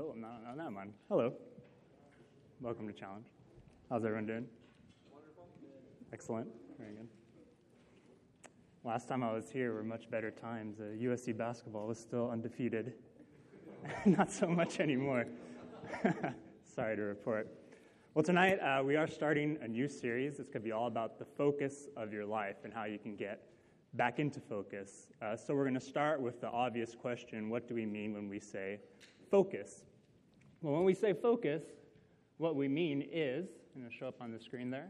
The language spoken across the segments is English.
Oh, I'm not on that one. Hello. Welcome to Challenge. How's everyone doing? Wonderful. Excellent. Very good. Last time I was here were much better times. Uh, USC basketball was still undefeated. not so much anymore. Sorry to report. Well, tonight uh, we are starting a new series. This could be all about the focus of your life and how you can get back into focus. Uh, so, we're going to start with the obvious question what do we mean when we say focus? Well, when we say focus, what we mean is, and it'll show up on the screen there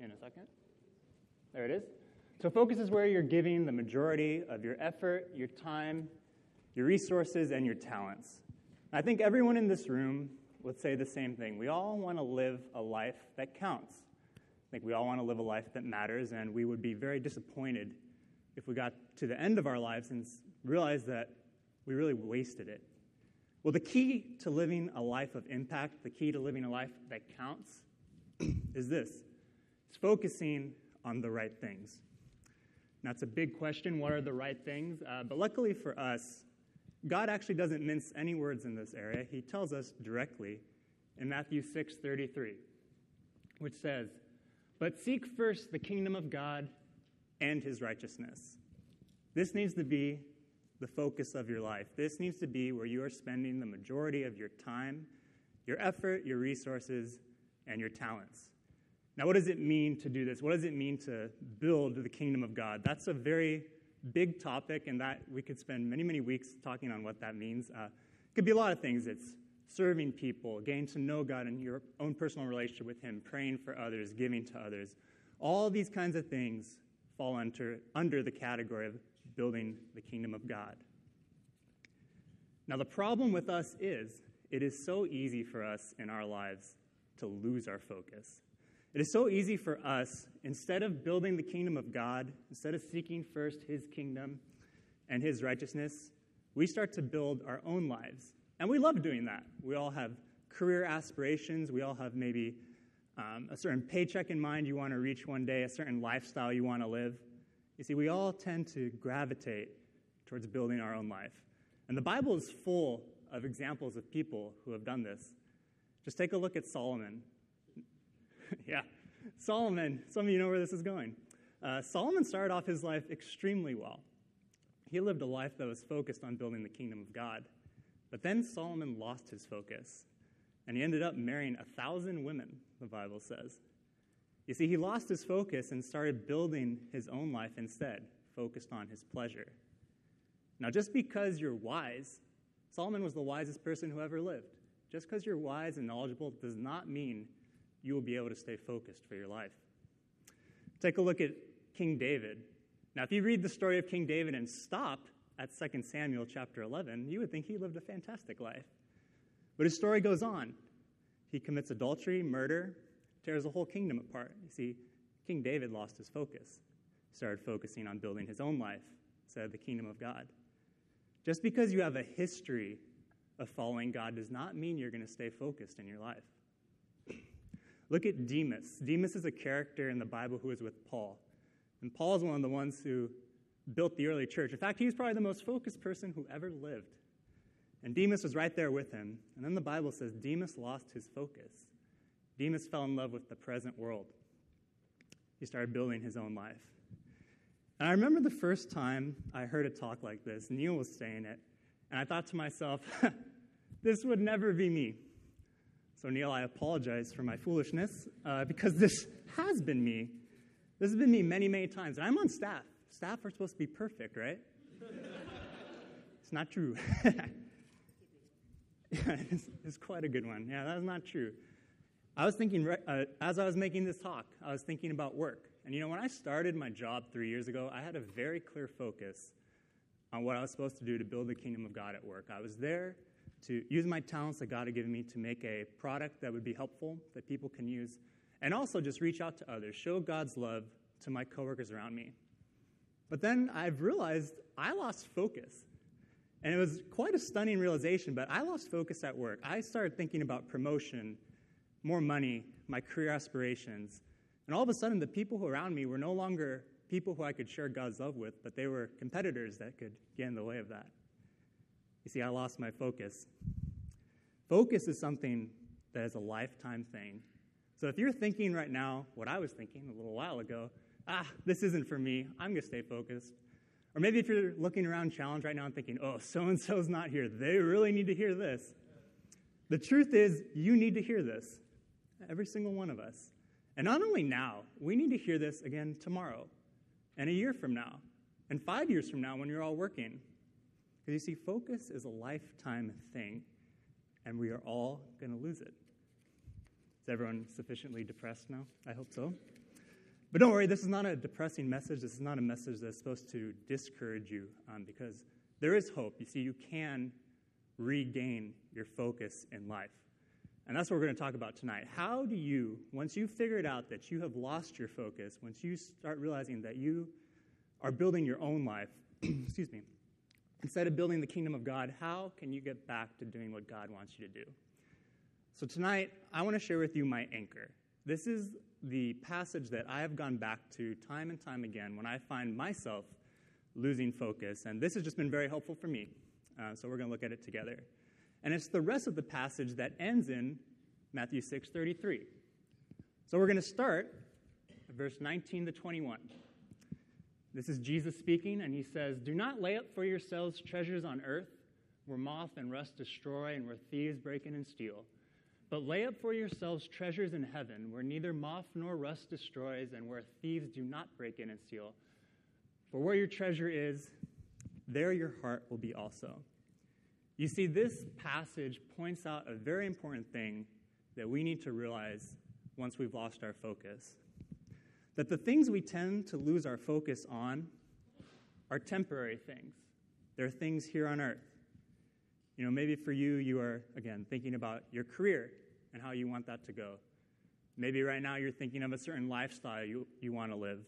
in a second. There it is. So, focus is where you're giving the majority of your effort, your time, your resources, and your talents. I think everyone in this room would say the same thing. We all want to live a life that counts. I think we all want to live a life that matters, and we would be very disappointed if we got to the end of our lives and realized that we really wasted it. Well, the key to living a life of impact, the key to living a life that counts, is this it's focusing on the right things. Now, it's a big question what are the right things? Uh, but luckily for us, God actually doesn't mince any words in this area. He tells us directly in Matthew 6 33, which says, But seek first the kingdom of God and his righteousness. This needs to be the focus of your life. This needs to be where you are spending the majority of your time, your effort, your resources, and your talents. Now, what does it mean to do this? What does it mean to build the kingdom of God? That's a very big topic, and that we could spend many, many weeks talking on what that means. Uh, it could be a lot of things. It's serving people, getting to know God in your own personal relationship with Him, praying for others, giving to others. All these kinds of things fall under, under the category of building the kingdom of God. Now, the problem with us is it is so easy for us in our lives to lose our focus. It is so easy for us, instead of building the kingdom of God, instead of seeking first his kingdom and his righteousness, we start to build our own lives. And we love doing that. We all have career aspirations. We all have maybe um, a certain paycheck in mind you want to reach one day, a certain lifestyle you want to live. You see, we all tend to gravitate towards building our own life. And the Bible is full of examples of people who have done this. Just take a look at Solomon. yeah, Solomon, some of you know where this is going. Uh, Solomon started off his life extremely well. He lived a life that was focused on building the kingdom of God. But then Solomon lost his focus, and he ended up marrying a thousand women, the Bible says. You see, he lost his focus and started building his own life instead, focused on his pleasure. Now, just because you're wise, Solomon was the wisest person who ever lived. Just because you're wise and knowledgeable does not mean you will be able to stay focused for your life. Take a look at King David. Now, if you read the story of King David and stop at 2 Samuel chapter 11, you would think he lived a fantastic life. But his story goes on. He commits adultery, murder, tears the whole kingdom apart. You see, King David lost his focus, started focusing on building his own life instead of the kingdom of God. Just because you have a history of following God does not mean you're going to stay focused in your life. Look at Demas. Demas is a character in the Bible who is with Paul. And Paul is one of the ones who built the early church. In fact, he's probably the most focused person who ever lived. And Demas was right there with him. And then the Bible says Demas lost his focus. Demas fell in love with the present world. He started building his own life. And I remember the first time I heard a talk like this. Neil was saying it. And I thought to myself, this would never be me. So, Neil, I apologize for my foolishness uh, because this has been me. This has been me many, many times. And I'm on staff. Staff are supposed to be perfect, right? it's not true. it's, it's, quite a good one. Yeah, that's not true. I was thinking, uh, as I was making this talk, I was thinking about work. And you know, when I started my job three years ago, I had a very clear focus on what I was supposed to do to build the kingdom of God at work. I was there to use my talents that God had given me to make a product that would be helpful, that people can use, and also just reach out to others, show God's love to my coworkers around me. But then I've realized I lost focus. And it was quite a stunning realization, but I lost focus at work. I started thinking about promotion, more money, my career aspirations. And all of a sudden, the people around me were no longer people who I could share God's love with, but they were competitors that could get in the way of that. You see, I lost my focus. Focus is something that is a lifetime thing. So if you're thinking right now what I was thinking a little while ago, ah, this isn't for me, I'm going to stay focused. Or maybe if you're looking around challenge right now and thinking, oh, so and so's not here, they really need to hear this. The truth is, you need to hear this, every single one of us. And not only now, we need to hear this again tomorrow, and a year from now, and five years from now when you're all working. Because you see, focus is a lifetime thing, and we are all going to lose it. Is everyone sufficiently depressed now? I hope so. But don't worry, this is not a depressing message. This is not a message that's supposed to discourage you um, because there is hope. You see, you can regain your focus in life. And that's what we're going to talk about tonight. How do you, once you've figured out that you have lost your focus, once you start realizing that you are building your own life, excuse me, instead of building the kingdom of God, how can you get back to doing what God wants you to do? So tonight, I want to share with you my anchor. This is the passage that I have gone back to time and time again when I find myself losing focus. And this has just been very helpful for me. Uh, so we're going to look at it together. And it's the rest of the passage that ends in Matthew 6:33. So we're going to start at verse 19 to 21. This is Jesus speaking, and he says, Do not lay up for yourselves treasures on earth where moth and rust destroy and where thieves break in and steal but lay up for yourselves treasures in heaven, where neither moth nor rust destroys, and where thieves do not break in and steal. For where your treasure is, there your heart will be also. You see, this passage points out a very important thing that we need to realize once we've lost our focus. That the things we tend to lose our focus on are temporary things, they're things here on earth. You know, maybe for you, you are, again, thinking about your career and how you want that to go. Maybe right now you're thinking of a certain lifestyle you, you want to live.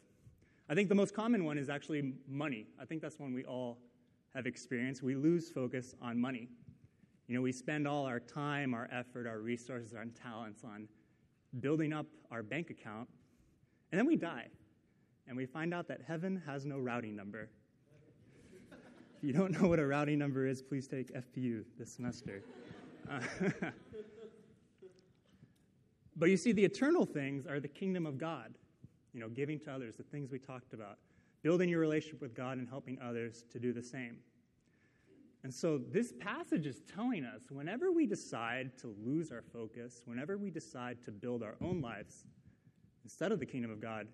I think the most common one is actually money. I think that's one we all have experienced. We lose focus on money. You know, we spend all our time, our effort, our resources, our talents on building up our bank account, and then we die. And we find out that heaven has no routing number. if you don't know what a routing number is, please take FPU this semester. But you see, the eternal things are the kingdom of God, you know, giving to others, the things we talked about, building your relationship with God and helping others to do the same. And so this passage is telling us whenever we decide to lose our focus, whenever we decide to build our own lives instead of the kingdom of God,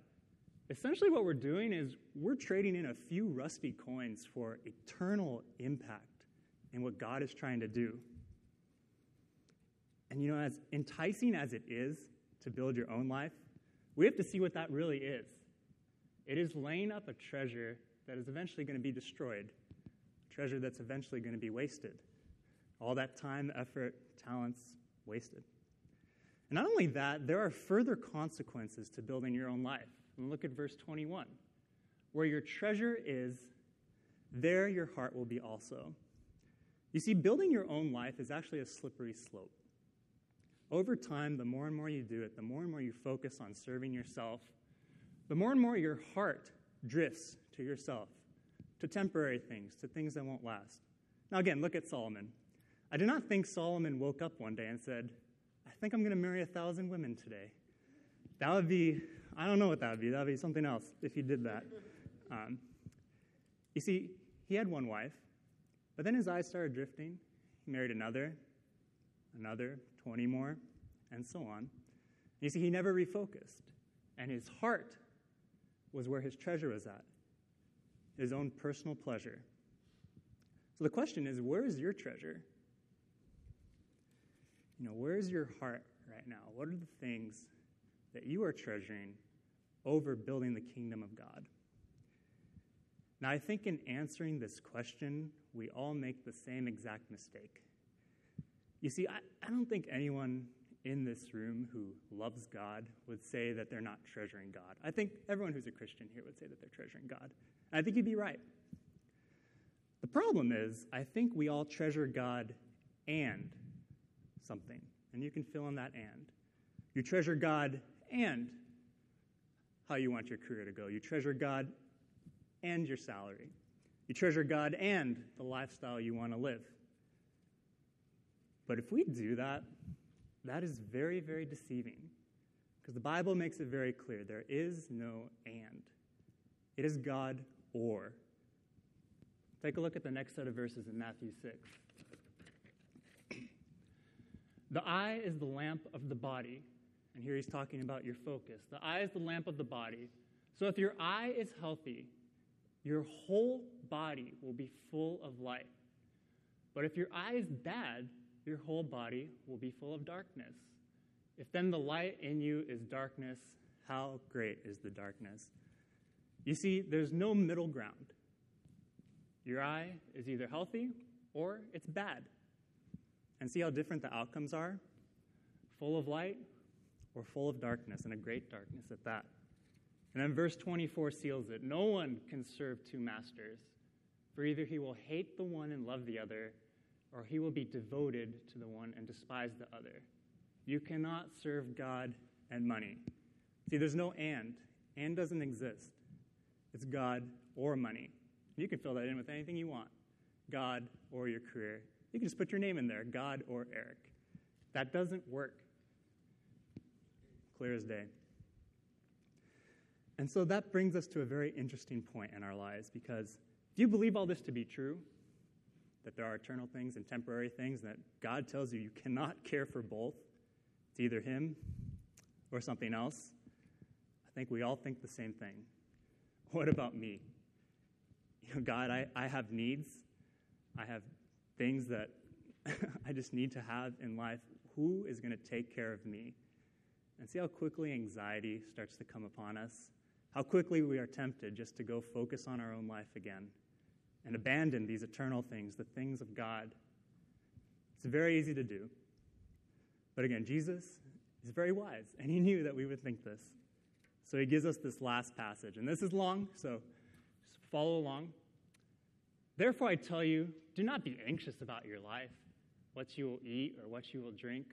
essentially what we're doing is we're trading in a few rusty coins for eternal impact in what God is trying to do. And you know, as enticing as it is to build your own life, we have to see what that really is. It is laying up a treasure that is eventually going to be destroyed, treasure that's eventually going to be wasted. All that time, effort, talents wasted. And not only that, there are further consequences to building your own life. And look at verse 21. Where your treasure is, there your heart will be also. You see, building your own life is actually a slippery slope. Over time, the more and more you do it, the more and more you focus on serving yourself, the more and more your heart drifts to yourself, to temporary things, to things that won't last. Now, again, look at Solomon. I do not think Solomon woke up one day and said, I think I'm going to marry a thousand women today. That would be, I don't know what that would be. That would be something else if he did that. Um, you see, he had one wife, but then his eyes started drifting. He married another, another, 20 more, and so on. You see, he never refocused, and his heart was where his treasure was at his own personal pleasure. So the question is where is your treasure? You know, where is your heart right now? What are the things that you are treasuring over building the kingdom of God? Now, I think in answering this question, we all make the same exact mistake. You see, I, I don't think anyone in this room who loves God would say that they're not treasuring God. I think everyone who's a Christian here would say that they're treasuring God. And I think you'd be right. The problem is, I think we all treasure God and something. And you can fill in that and. You treasure God and how you want your career to go. You treasure God and your salary. You treasure God and the lifestyle you want to live. But if we do that, that is very, very deceiving because the Bible makes it very clear there is no and. It is God or. Take a look at the next set of verses in Matthew 6. The eye is the lamp of the body. And here he's talking about your focus. The eye is the lamp of the body. So if your eye is healthy, your whole body will be full of light. But if your eye is bad, your whole body will be full of darkness. If then the light in you is darkness, how great is the darkness? You see, there's no middle ground. Your eye is either healthy or it's bad. And see how different the outcomes are? Full of light or full of darkness, and a great darkness at that. And then verse 24 seals it No one can serve two masters, for either he will hate the one and love the other, or he will be devoted to the one and despise the other. You cannot serve God and money. See, there's no and. And doesn't exist. It's God or money. You can fill that in with anything you want God or your career. You can just put your name in there God or Eric. That doesn't work. Clear as day. And so that brings us to a very interesting point in our lives because if you believe all this to be true, that there are eternal things and temporary things, and that God tells you you cannot care for both, it's either Him or something else, I think we all think the same thing. What about me? You know, God, I, I have needs. I have things that I just need to have in life. Who is going to take care of me? And see how quickly anxiety starts to come upon us? How quickly we are tempted just to go focus on our own life again and abandon these eternal things, the things of God. It's very easy to do. But again, Jesus is very wise, and he knew that we would think this. So he gives us this last passage. And this is long, so just follow along. Therefore, I tell you, do not be anxious about your life, what you will eat or what you will drink,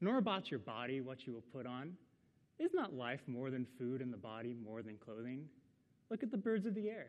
nor about your body, what you will put on. Is not life more than food and the body more than clothing? Look at the birds of the air.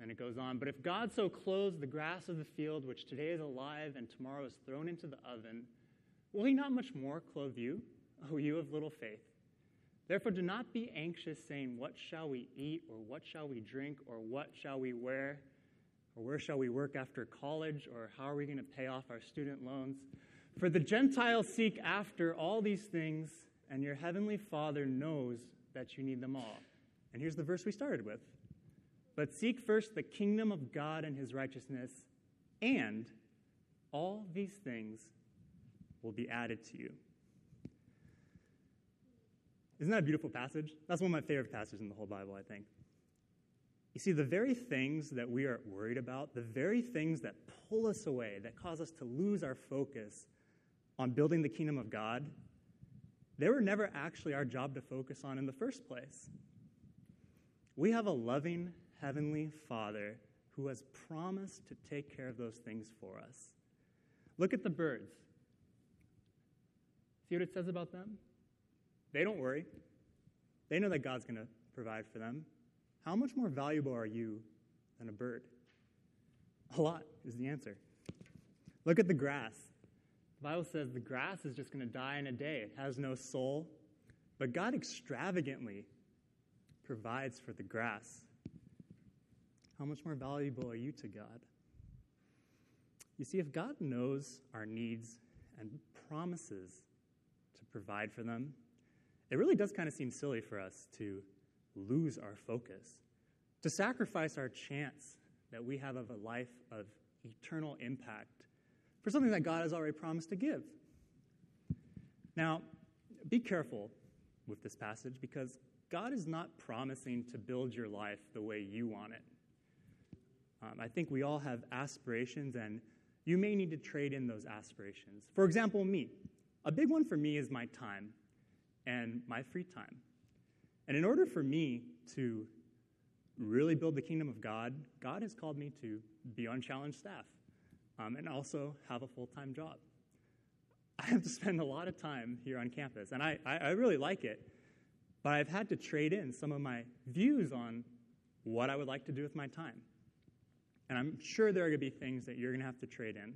And it goes on, but if God so clothes the grass of the field, which today is alive and tomorrow is thrown into the oven, will he not much more clothe you, O you of little faith? Therefore, do not be anxious, saying, What shall we eat, or what shall we drink, or what shall we wear, or where shall we work after college, or how are we going to pay off our student loans? For the Gentiles seek after all these things, and your heavenly Father knows that you need them all. And here's the verse we started with But seek first the kingdom of God and his righteousness, and all these things will be added to you. Isn't that a beautiful passage? That's one of my favorite passages in the whole Bible, I think. You see, the very things that we are worried about, the very things that pull us away, that cause us to lose our focus on building the kingdom of God, they were never actually our job to focus on in the first place. We have a loving Heavenly Father who has promised to take care of those things for us. Look at the birds. See what it says about them? They don't worry. They know that God's going to provide for them. How much more valuable are you than a bird? A lot is the answer. Look at the grass. The Bible says the grass is just going to die in a day, it has no soul. But God extravagantly provides for the grass. How much more valuable are you to God? You see, if God knows our needs and promises to provide for them, it really does kind of seem silly for us to lose our focus, to sacrifice our chance that we have of a life of eternal impact for something that God has already promised to give. Now, be careful with this passage because God is not promising to build your life the way you want it. Um, I think we all have aspirations, and you may need to trade in those aspirations. For example, me. A big one for me is my time. and my free time. And in order for me to really build the kingdom of God, God has called me to be on challenge staff um, and also have a full time job. I have to spend a lot of time here on campus, and I, I, I really like it, but I've had to trade in some of my views on what I would like to do with my time. And I'm sure there are going to be things that you're going to have to trade in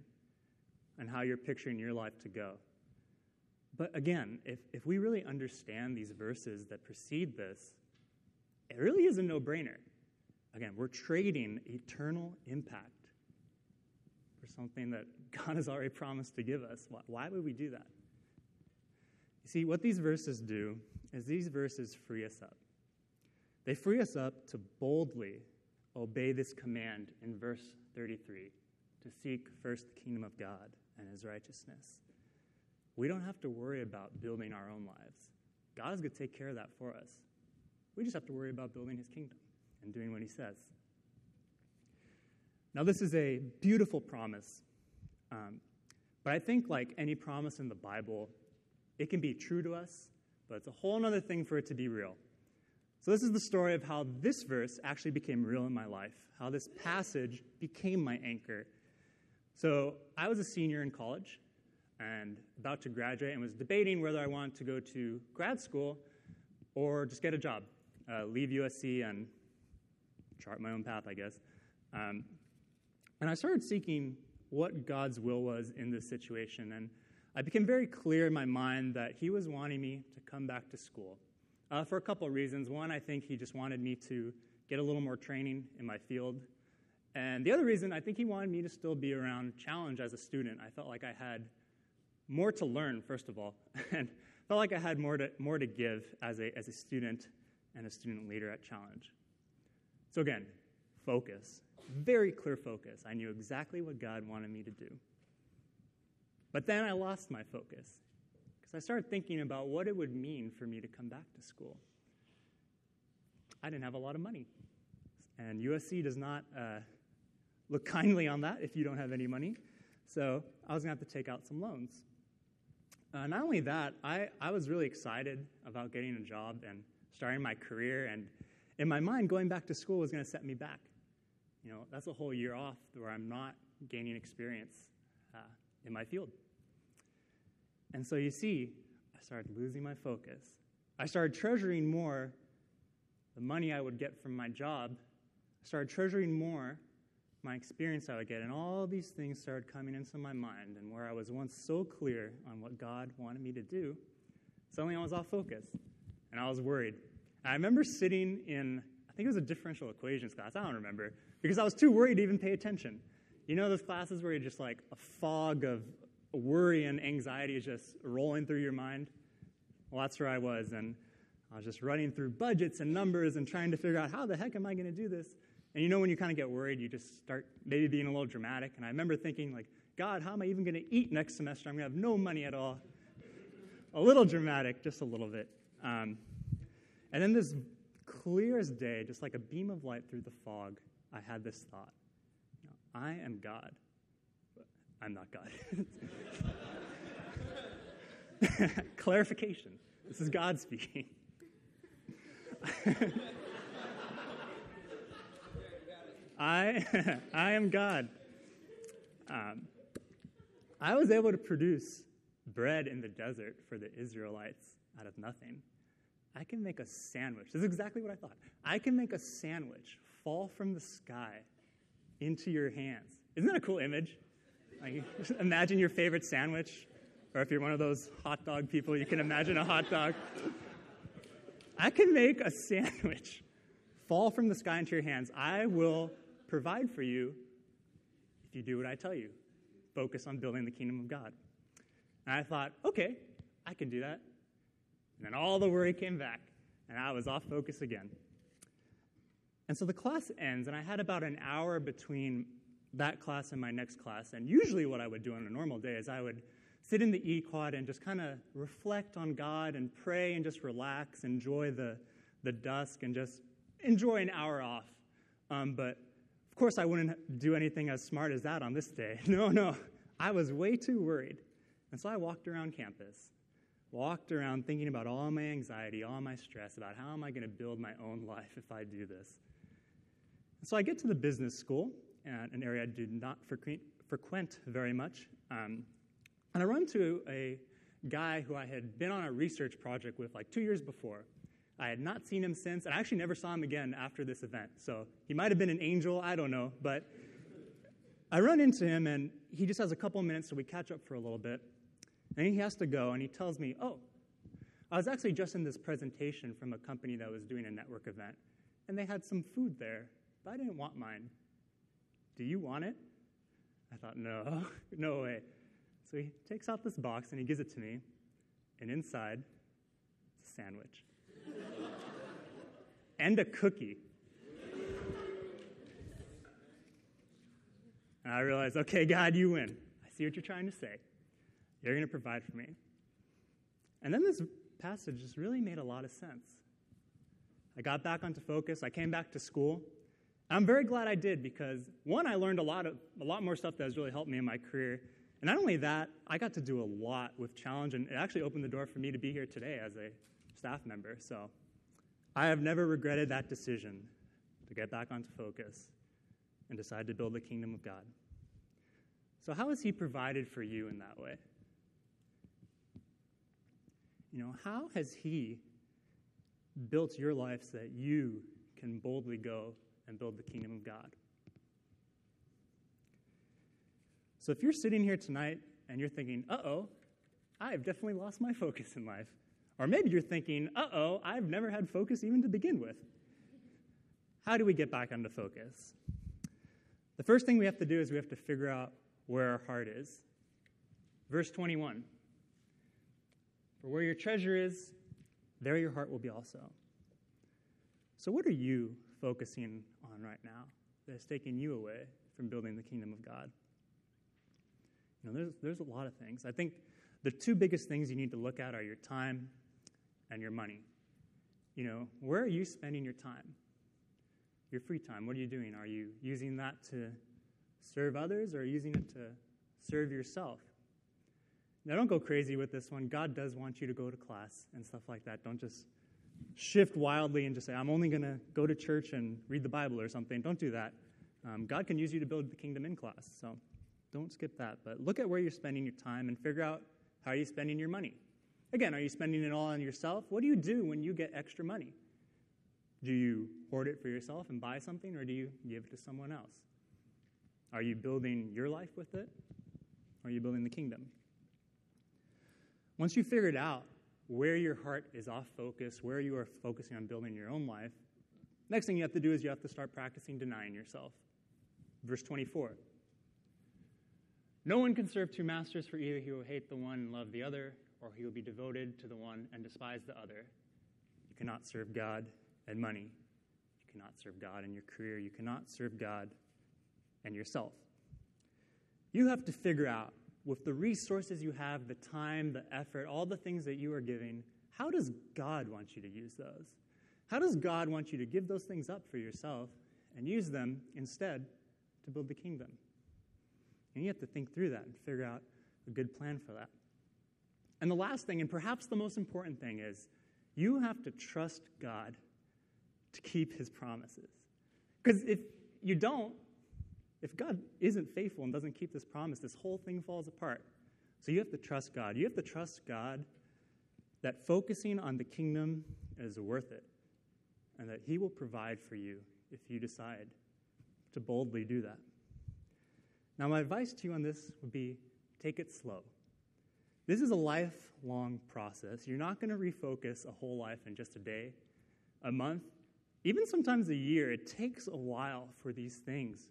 and how you're picturing your life to go. But again, if, if we really understand these verses that precede this, it really is a no brainer. Again, we're trading eternal impact for something that God has already promised to give us. Why, why would we do that? You see, what these verses do is these verses free us up. They free us up to boldly obey this command in verse 33 to seek first the kingdom of God and his righteousness. We don't have to worry about building our own lives. God is going to take care of that for us. We just have to worry about building his kingdom and doing what he says. Now, this is a beautiful promise, um, but I think, like any promise in the Bible, it can be true to us, but it's a whole other thing for it to be real. So, this is the story of how this verse actually became real in my life, how this passage became my anchor. So, I was a senior in college and about to graduate and was debating whether I wanted to go to grad school or just get a job, uh, leave USC and chart my own path, I guess. Um, and I started seeking what God's will was in this situation. And I became very clear in my mind that He was wanting me to come back to school uh, for a couple of reasons. One, I think He just wanted me to get a little more training in my field. And the other reason, I think He wanted me to still be around challenge as a student. I felt like I had more to learn, first of all, and felt like I had more to, more to give as a, as a student and a student leader at Challenge. So, again, focus very clear focus. I knew exactly what God wanted me to do. But then I lost my focus because I started thinking about what it would mean for me to come back to school. I didn't have a lot of money, and USC does not uh, look kindly on that if you don't have any money. So I was going to have to take out some loans. Uh, not only that, I, I was really excited about getting a job and starting my career, and in my mind, going back to school was going to set me back you know, that's a whole year off where I'm not gaining experience uh, in my field. And so you see, I started losing my focus. I started treasuring more the money I would get from my job. I started treasuring more my experience I would get. And all these things started coming into my mind. And where I was once so clear on what God wanted me to do, suddenly I was off focus. And I was worried. And I remember sitting in, I think it was a differential equations class, I don't remember because I was too worried to even pay attention. You know those classes where you're just like a fog of worry and anxiety is just rolling through your mind? Well, that's where I was, and I was just running through budgets and numbers and trying to figure out how the heck am I going to do this? And you know when you kind of get worried, you just start maybe being a little dramatic. And I remember thinking, like, God, how am I even going to eat next semester? I'm going to have no money at all. a little dramatic, just a little bit. Um, and then this clear as day, just like a beam of light through the fog, I had this thought I am God. I'm not God. Clarification this is God speaking. I, I am God. Um, I was able to produce bread in the desert for the Israelites out of nothing. I can make a sandwich. This is exactly what I thought. I can make a sandwich fall from the sky into your hands. Isn't that a cool image? Like, imagine your favorite sandwich, or if you're one of those hot dog people, you can imagine a hot dog. I can make a sandwich fall from the sky into your hands. I will provide for you if you do what I tell you. Focus on building the kingdom of God. And I thought, okay, I can do that. And then all the worry came back, and I was off focus again. And so the class ends, and I had about an hour between that class and my next class. And usually, what I would do on a normal day is I would sit in the E quad and just kind of reflect on God and pray and just relax, enjoy the, the dusk, and just enjoy an hour off. Um, but of course, I wouldn't do anything as smart as that on this day. No, no. I was way too worried. And so I walked around campus, walked around thinking about all my anxiety, all my stress, about how am I going to build my own life if I do this. So I get to the business school, an area I do not frequent very much, um, and I run into a guy who I had been on a research project with like two years before. I had not seen him since, and I actually never saw him again after this event. So he might have been an angel, I don't know. But I run into him, and he just has a couple minutes, so we catch up for a little bit. And he has to go, and he tells me, Oh, I was actually just in this presentation from a company that was doing a network event, and they had some food there, but I didn't want mine. Do you want it? I thought, No, no way. So he takes out this box and he gives it to me, and inside, it's a sandwich and a cookie. And I realized, okay, God, you win. I see what you're trying to say. You're going to provide for me. And then this passage just really made a lot of sense. I got back onto focus. I came back to school. I'm very glad I did because one, I learned a lot of a lot more stuff that has really helped me in my career. And not only that, I got to do a lot with challenge, and it actually opened the door for me to be here today as a staff member. So I have never regretted that decision to get back onto focus and decide to build the kingdom of God. So, how has He provided for you in that way? You know, how has He built your life so that you can boldly go and build the kingdom of God? So, if you're sitting here tonight and you're thinking, uh oh, I've definitely lost my focus in life, or maybe you're thinking, uh oh, I've never had focus even to begin with. How do we get back onto focus? The first thing we have to do is we have to figure out where our heart is. Verse 21 For where your treasure is, there your heart will be also. So, what are you focusing on right now that's taking you away from building the kingdom of God? You know, there's, there's a lot of things. I think the two biggest things you need to look at are your time and your money. You know, where are you spending your time? Your free time, what are you doing? Are you using that to serve others or using it to serve yourself? Now, don't go crazy with this one. God does want you to go to class and stuff like that. Don't just shift wildly and just say, I'm only going to go to church and read the Bible or something. Don't do that. Um, God can use you to build the kingdom in class. So don't skip that. But look at where you're spending your time and figure out how are you spending your money. Again, are you spending it all on yourself? What do you do when you get extra money? Do you hoard it for yourself and buy something, or do you give it to someone else? Are you building your life with it? Or are you building the kingdom? Once you figure it out where your heart is off focus, where you are focusing on building your own life, next thing you have to do is you have to start practicing denying yourself. Verse 24. No one can serve two masters, for either he will hate the one and love the other, or he will be devoted to the one and despise the other. You cannot serve God and money. You cannot serve God and your career. You cannot serve God and yourself. You have to figure out, with the resources you have, the time, the effort, all the things that you are giving, how does God want you to use those? How does God want you to give those things up for yourself and use them instead to build the kingdom? And you have to think through that and figure out a good plan for that. And the last thing, and perhaps the most important thing, is you have to trust God to keep his promises. Because if you don't, if God isn't faithful and doesn't keep this promise, this whole thing falls apart. So you have to trust God. You have to trust God that focusing on the kingdom is worth it and that he will provide for you if you decide to boldly do that. Now, my advice to you on this would be take it slow. This is a lifelong process. You're not going to refocus a whole life in just a day, a month, even sometimes a year. It takes a while for these things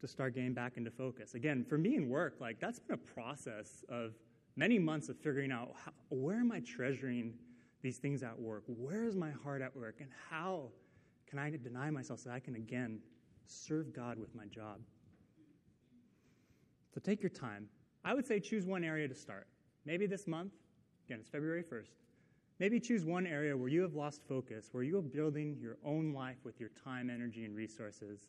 to start getting back into focus. Again, for me in work, like that's been a process of many months of figuring out how, where am I treasuring these things at work? Where is my heart at work? And how can I deny myself so I can again serve God with my job? So take your time. I would say choose one area to start. Maybe this month, again, it's February 1st. Maybe choose one area where you have lost focus, where you are building your own life with your time, energy, and resources,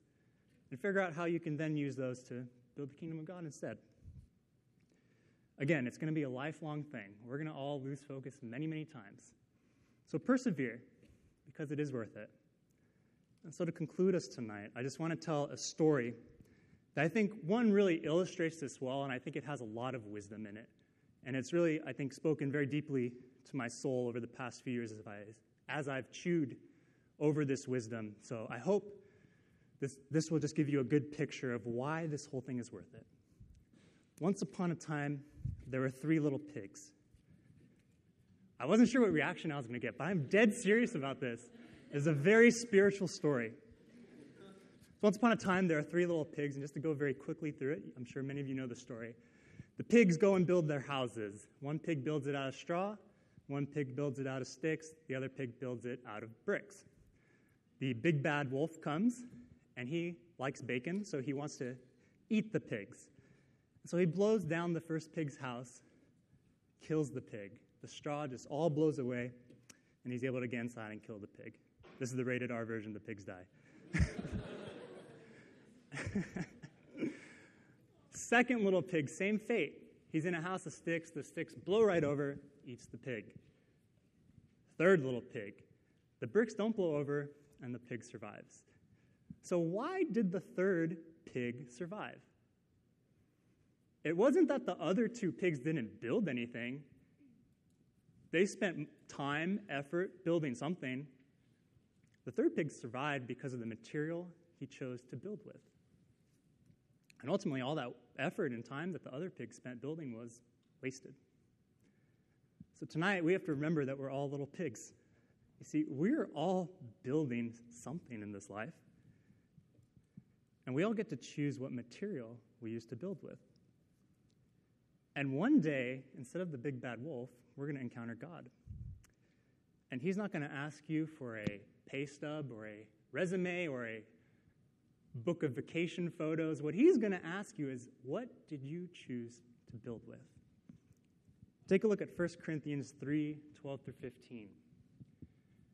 and figure out how you can then use those to build the kingdom of God instead. Again, it's going to be a lifelong thing. We're going to all lose focus many, many times. So persevere because it is worth it. And so to conclude us tonight, I just want to tell a story that I think one really illustrates this well, and I think it has a lot of wisdom in it. And it's really, I think, spoken very deeply to my soul over the past few years as, I, as I've chewed over this wisdom. So I hope this, this will just give you a good picture of why this whole thing is worth it. Once upon a time, there were three little pigs. I wasn't sure what reaction I was going to get, but I'm dead serious about this. It's a very spiritual story. Once upon a time, there are three little pigs, and just to go very quickly through it, I'm sure many of you know the story. The pigs go and build their houses. One pig builds it out of straw, one pig builds it out of sticks, the other pig builds it out of bricks. The big bad wolf comes, and he likes bacon, so he wants to eat the pigs. So he blows down the first pig's house, kills the pig. The straw just all blows away, and he's able to get inside and kill the pig. This is the rated R version, the pigs die. Second little pig, same fate. He's in a house of sticks. The sticks blow right over, eats the pig. Third little pig. The bricks don't blow over, and the pig survives. So, why did the third pig survive? It wasn't that the other two pigs didn't build anything, they spent time, effort building something. The third pig survived because of the material he chose to build with. And ultimately, all that effort and time that the other pig spent building was wasted. So tonight, we have to remember that we're all little pigs. You see, we're all building something in this life. And we all get to choose what material we use to build with. And one day, instead of the big bad wolf, we're going to encounter God. And He's not going to ask you for a pay stub or a resume or a book of vacation photos. What He's going to ask you is, what did you choose to build with? Take a look at 1 Corinthians 3 12 through 15.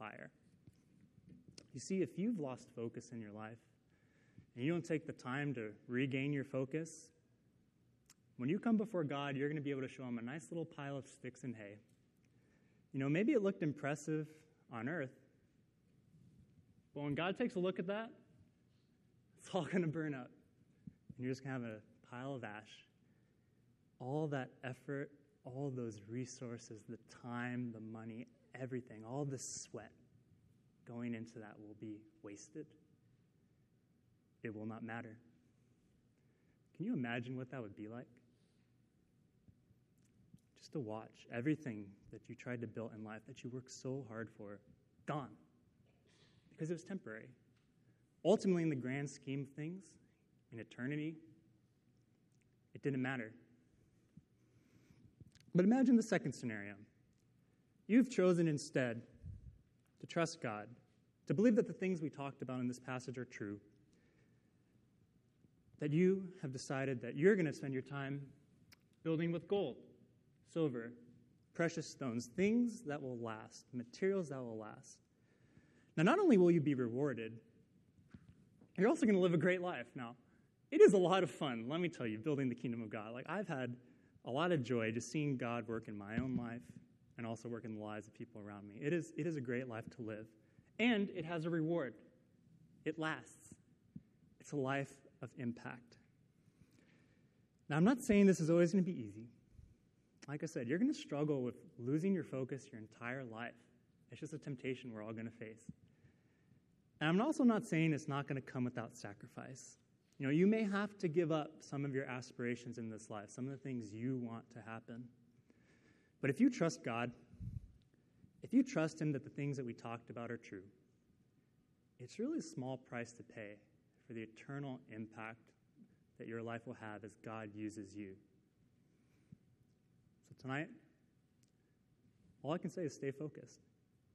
fire. You see, if you've lost focus in your life and you don't take the time to regain your focus, when you come before God, you're going to be able to show him a nice little pile of sticks and hay. You know, maybe it looked impressive on earth, but when God takes a look at that, it's all going to burn up. And you're just going to have a pile of ash. All that effort, all those resources, the time, the money, everything, all the sweat going into that will be wasted. It will not matter. Can you imagine what that would be like? Just to watch everything that you tried to build in life, that you worked so hard for, gone. Because it was temporary. Ultimately, in the grand scheme of things, in eternity, it didn't matter. But imagine the second scenario. You've chosen instead to trust God, to believe that the things we talked about in this passage are true, that you have decided that you're going to spend your time building with gold, silver, precious stones, things that will last, materials that will last. Now, not only will you be rewarded, you're also going to live a great life. Now, it is a lot of fun, let me tell you, building the kingdom of God. Like, I've had a lot of joy just seeing God work in my own life and also work in the lives of people around me. It is, it is a great life to live. And it has a reward, it lasts. It's a life of impact. Now, I'm not saying this is always going to be easy. Like I said, you're going to struggle with losing your focus your entire life. It's just a temptation we're all going to face. And I'm also not saying it's not going to come without sacrifice. You know, you may have to give up some of your aspirations in this life, some of the things you want to happen. But if you trust God, if you trust Him that the things that we talked about are true, it's really a small price to pay for the eternal impact that your life will have as God uses you. So tonight, all I can say is stay focused.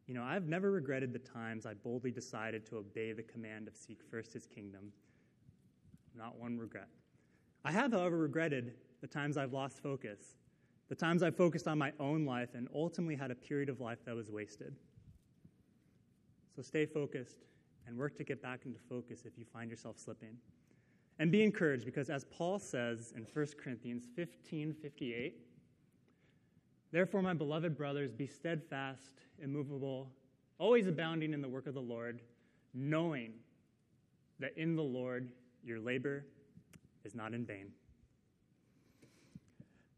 You know, I've never regretted the times I boldly decided to obey the command of seek first his kingdom. Not one regret. I have, however, regretted the times I've lost focus, the times I've focused on my own life and ultimately had a period of life that was wasted. So stay focused and work to get back into focus if you find yourself slipping. And be encouraged because as Paul says in 1 Corinthians 15 58, Therefore, my beloved brothers, be steadfast, immovable, always abounding in the work of the Lord, knowing that in the Lord your labor is not in vain.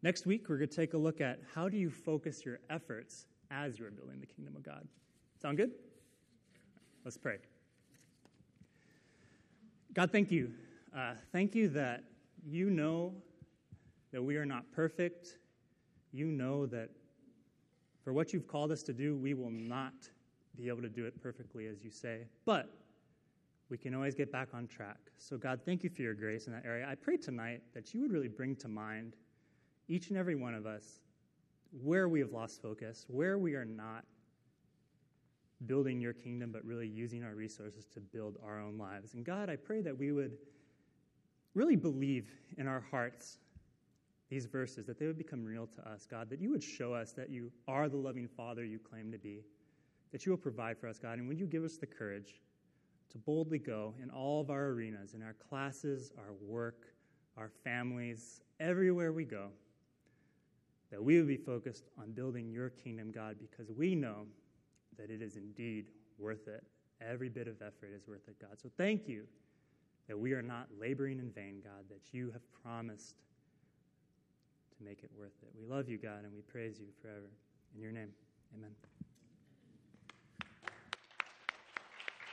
Next week, we're going to take a look at how do you focus your efforts as you're building the kingdom of God. Sound good? Let's pray. God, thank you. Uh, thank you that you know that we are not perfect. You know that for what you've called us to do, we will not be able to do it perfectly, as you say. But we can always get back on track. So, God, thank you for your grace in that area. I pray tonight that you would really bring to mind each and every one of us where we have lost focus, where we are not building your kingdom, but really using our resources to build our own lives. And God, I pray that we would really believe in our hearts these verses, that they would become real to us, God, that you would show us that you are the loving Father you claim to be, that you will provide for us, God, and would you give us the courage to boldly go in all of our arenas, in our classes, our work, our families, everywhere we go, that we would be focused on building your kingdom, God, because we know that it is indeed worth it. Every bit of effort is worth it, God. So thank you that we are not laboring in vain, God, that you have promised to make it worth it. We love you, God, and we praise you forever. In your name, amen.